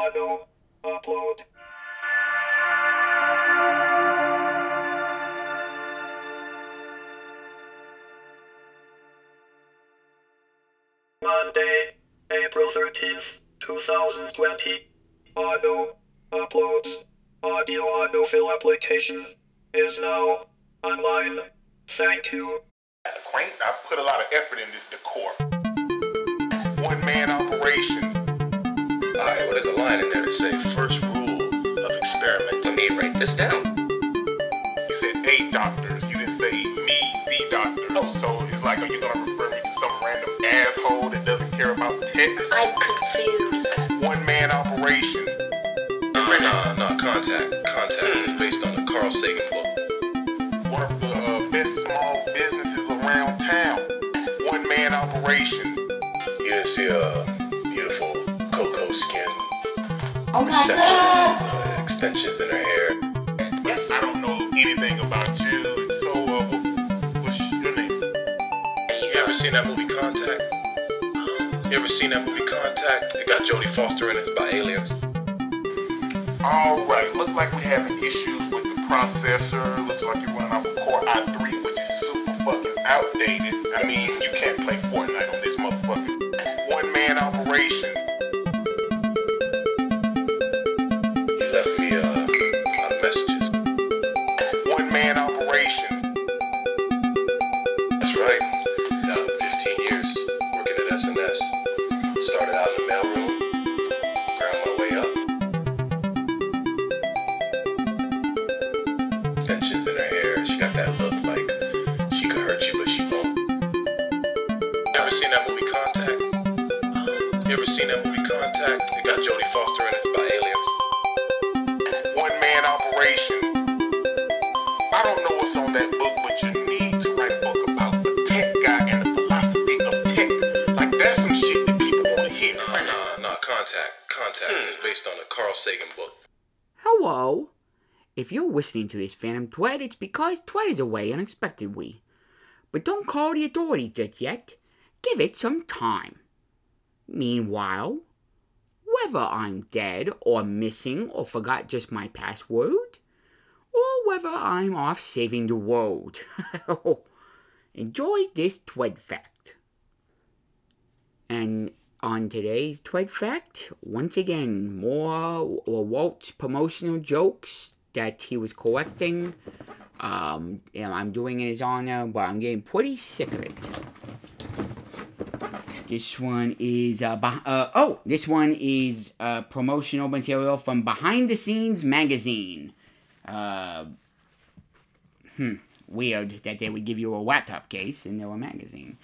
Audio upload. Monday, April 13th, 2020. Audio uploads. Audio autofill application is now online. Thank you. Quaint, I put a lot of effort in this decor. One man operation. Alright, well, there's a line in there that say first rule of experiment. Let me write this down. You said a doctors. You didn't say me, the doctor. Oh. So it's like, are you gonna refer me to some random asshole that doesn't care about tech? I'm confused. One man operation. No, no, no, contact. Contact is based on the Carl Sagan book. One of the uh, best small businesses around town. One man operation. You didn't see a beautiful cocoa skin. Oh my section, god! uh, extensions in her hair. Yes. I don't know anything about you. So, uh, what's your name? You ever seen that movie Contact? You ever seen that movie Contact? It got Jodie Foster in it. It's by aliens. All right, looks like we're having issues with the processor. Looks like you're running off a Core i3, which is super fucking outdated. I mean, you can't play Fortnite on this motherfucker. One man operation. No. Contact. Contact is hmm. based on the Carl Sagan book. Hello. If you're listening to this Phantom Twed, it's because Twed is away unexpectedly. But don't call the authorities just yet. Give it some time. Meanwhile, whether I'm dead or missing or forgot just my password, or whether I'm off saving the world, enjoy this Twed fact. And on today's Twed Fact, once again, more Walt's promotional jokes that he was collecting. Um, know, I'm doing it in his honor, but I'm getting pretty sick of it. This one is uh, uh oh, this one is uh, promotional material from Behind the Scenes magazine. Uh, hmm, weird that they would give you a laptop case and no a magazine.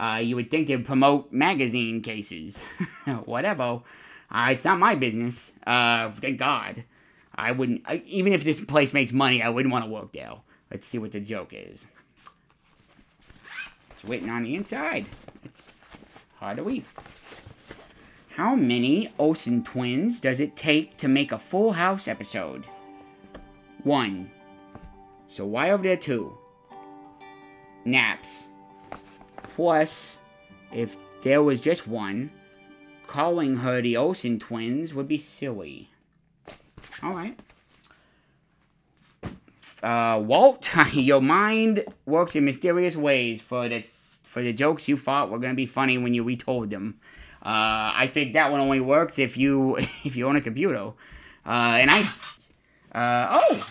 Uh, you would think they'd promote magazine cases. Whatever. Uh, it's not my business. Uh, thank God. I wouldn't, I, even if this place makes money, I wouldn't want to work there. Let's see what the joke is. It's written on the inside. It's hard to read. How many Olsen twins does it take to make a Full House episode? One. So why over there two? Naps. Plus, if there was just one, calling her the Olsen twins would be silly. Alright. Uh, Walt, your mind works in mysterious ways for the for the jokes you thought were gonna be funny when you retold them. Uh, I think that one only works if you if you own a computer. Uh, and I, uh, oh,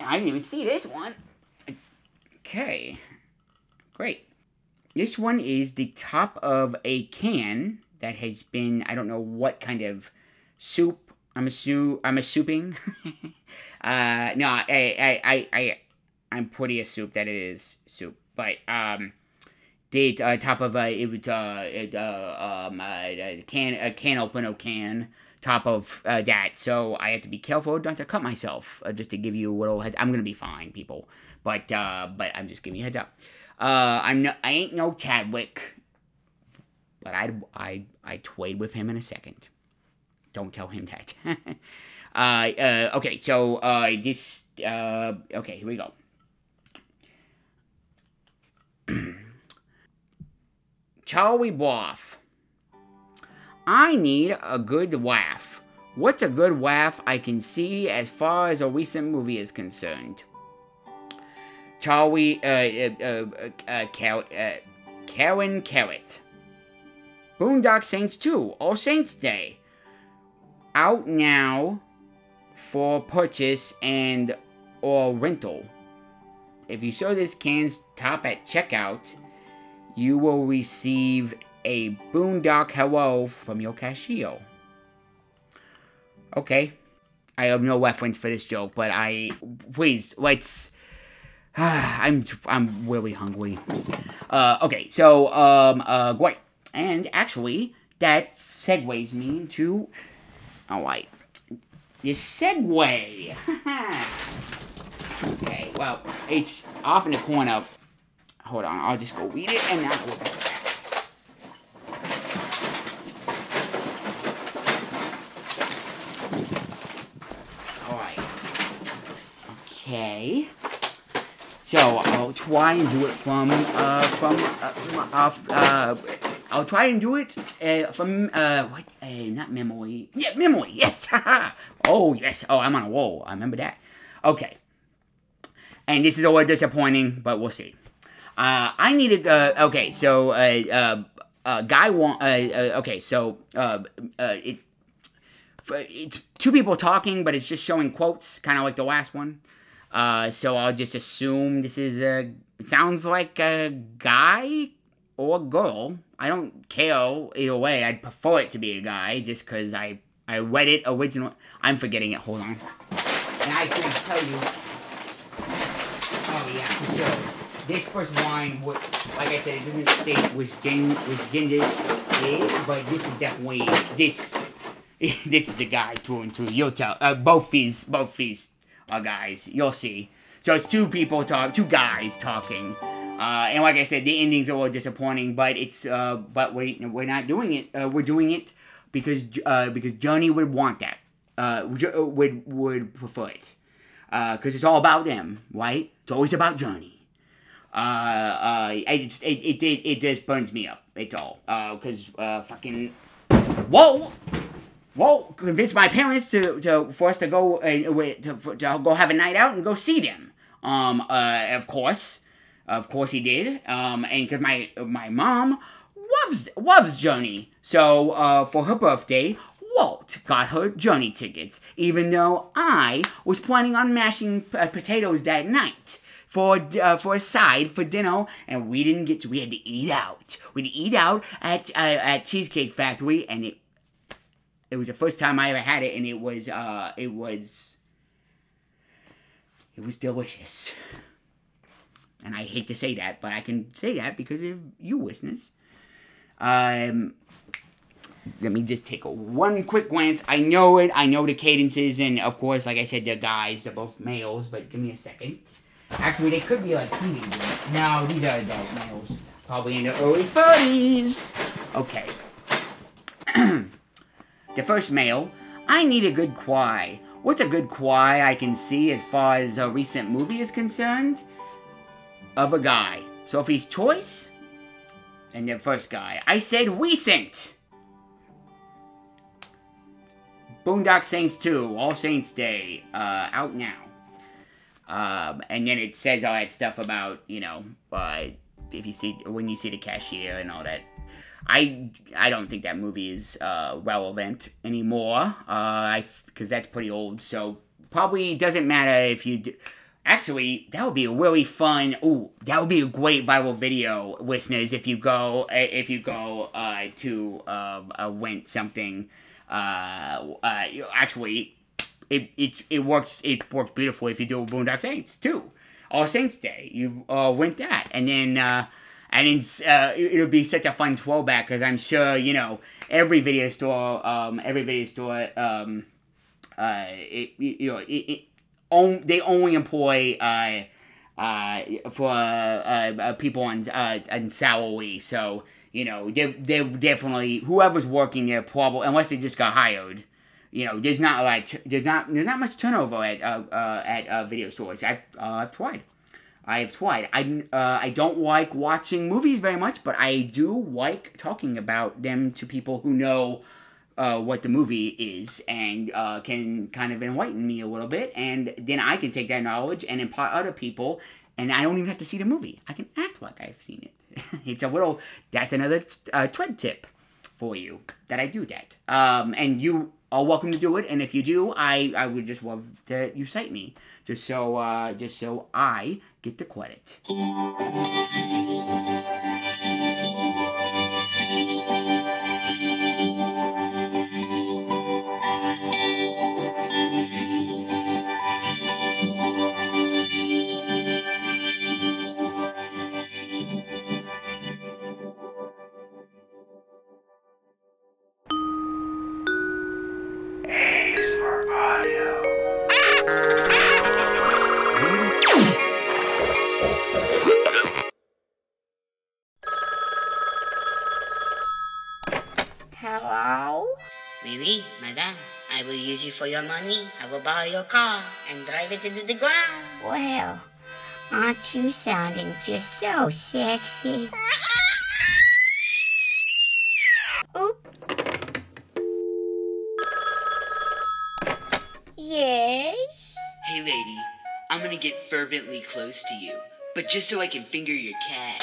I didn't even see this one. Okay, great. This one is the top of a can that has been I don't know what kind of soup. I'm assu- I'm assuming. uh, no, I I I I I'm pretty assumed that it is soup, but um, the uh, top of a it was uh, it, uh um uh, a can a can opener can top of uh, that, so I had to be careful not to cut myself. Uh, just to give you a little heads, I'm gonna be fine, people. But uh, but I'm just giving you a heads up. Uh, I'm no, I ain't no Chadwick, but I I I toyed with him in a second. Don't tell him that. uh, uh, okay, so uh, this uh, okay, here we go. Charlie Bluff. I need a good laugh. What's a good waff I can see as far as a recent movie is concerned? Charlie, uh, uh, uh, uh, uh, Karen Carrot. Boondock Saints 2, All Saints Day. Out now for purchase and or rental. If you show this can's top at checkout, you will receive a Boondock Hello from your cashier. Okay. I have no reference for this joke, but I please let's. I'm I'm really hungry. Uh, okay, so um uh great, and actually that segues me into. All right, this segue. okay, well it's off in the corner. Hold on, I'll just go read it and now back. Alright. Okay. So I'll try and do it from uh from uh, uh, I'll try and do it uh, from uh what uh, not memory. Yeah memory yes oh yes. Oh I'm on a roll I remember that. Okay. And this is a little disappointing but we'll see. I needed uh okay so uh guy want okay so it it's two people talking, but it's just showing quotes, kind of like the last one. Uh, so I'll just assume this is a. It sounds like a guy or a girl. I don't care either way. I'd prefer it to be a guy, just because I I read it original. I'm forgetting it. Hold on. And I can tell you. Oh yeah, sure. This first wine, would, like I said, it doesn't state which gin which this is, but this is definitely this this is a guy through and through. You'll tell. Uh, both these, both these are guys. You'll see. So it's two people talk, two guys talking. Uh, and like I said, the ending's a little disappointing, but it's uh, but we we're not doing it. Uh, we're doing it because uh, because Johnny would want that. Uh, would would prefer it. Because it's all about them, right? It's always about Johnny. Uh, uh, it, it, it, it, it just burns me up. It's all. Because, uh, fucking. Whoa! Well, convince my parents to, to for us to go uh, to, to go have a night out and go see them. Um, uh, of course, of course he did. Um, and because my my mom loves loves Johnny, so uh, for her birthday, Walt got her Johnny tickets, even though I was planning on mashing uh, potatoes that night for uh, for a side for dinner, and we didn't get to. We had to eat out. We'd eat out at uh, at Cheesecake Factory, and it it was the first time I ever had it, and it was uh, it was it was delicious. And I hate to say that, but I can say that because of you listeners. Um, let me just take a one quick glance. I know it. I know the cadences, and of course, like I said, they're guys. They're both males. But give me a second. Actually, they could be like teenagers. No, these are adult males. Probably in their early thirties. Okay. The first male, I need a good quai. What's a good quai I can see as far as a recent movie is concerned? Of a guy. Sophie's choice? And the first guy. I said recent! Boondock Saints 2, All Saints Day, uh, out now. Um, and then it says all that stuff about, you know, uh, if you see, when you see the cashier and all that I I don't think that movie is uh, relevant anymore. Uh, because that's pretty old. So probably doesn't matter if you. Do, actually, that would be a really fun. Ooh, that would be a great viral video, listeners. If you go if you go uh, to um, uh, rent something. Uh, uh, actually, it, it it works it works beautifully if you do Boondock Saints too. All Saints Day, you uh, rent that, and then uh, and it's, uh, it'll be such a fun throwback because I'm sure you know every video store, um, every video store, um, uh, it, you know, it, it on, they only employ uh, uh, for uh, uh, people on uh, on salary, so you know they they definitely whoever's working there probably unless they just got hired. You know, there's not like there's not there's not much turnover at uh, at video stores. I've I've tried. I have tried. I, uh, I don't like watching movies very much, but I do like talking about them to people who know uh, what the movie is and uh, can kind of enlighten me a little bit, and then I can take that knowledge and impart other people, and I don't even have to see the movie. I can act like I've seen it. it's a little. That's another uh, Twed tip for you that I do that. Um, and you are welcome to do it. And if you do, I I would just love that you cite me just so uh, just so I get the credit. I use you for your money. I will borrow your car and drive it into the ground. Well, aren't you sounding just so sexy? Oop. Yes? Hey, lady, I'm gonna get fervently close to you, but just so I can finger your cat.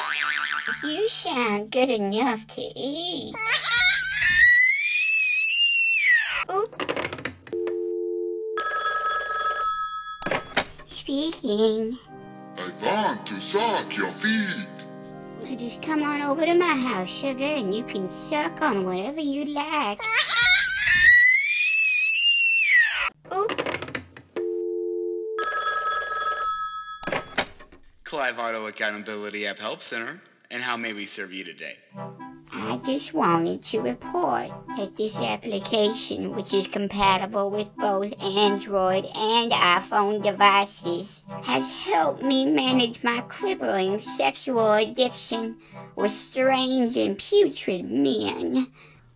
You sound good enough to eat. Speaking. I want to suck your feet. Well, just come on over to my house, sugar, and you can suck on whatever you like. Oop. Clive Auto Accountability App Help Center. And how may we serve you today? I just wanted to report that this application, which is compatible with both Android and iPhone devices, has helped me manage my crippling sexual addiction with strange and putrid men.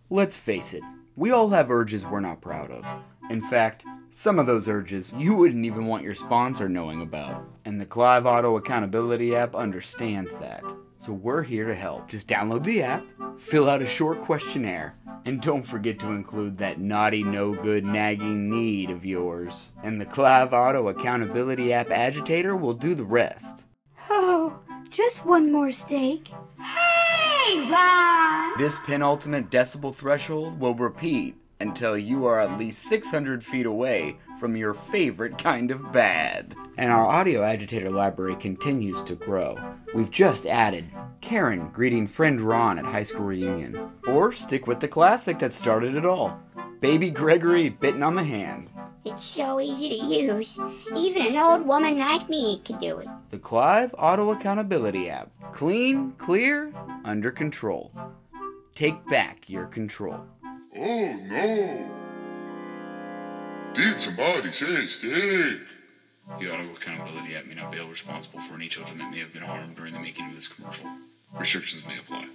Let's face it, we all have urges we're not proud of. In fact, some of those urges you wouldn't even want your sponsor knowing about. And the Clive Auto Accountability app understands that. So we're here to help. Just download the app, fill out a short questionnaire, and don't forget to include that naughty, no good, nagging need of yours. And the Clive Auto Accountability app agitator will do the rest. Oh, just one more steak. Hey, Ron! This penultimate decibel threshold will repeat until you are at least 600 feet away from your favorite kind of bad. And our audio agitator library continues to grow. We've just added Karen greeting friend Ron at high school reunion. Or stick with the classic that started it all Baby Gregory bitten on the hand. It's so easy to use. Even an old woman like me could do it. The Clive Auto Accountability app. Clean, clear, under control. Take back your control. Oh no! Did somebody say steak? The Ottawa Accountability Act may not bail responsible for any children that may have been harmed during the making of this commercial. Restrictions may apply.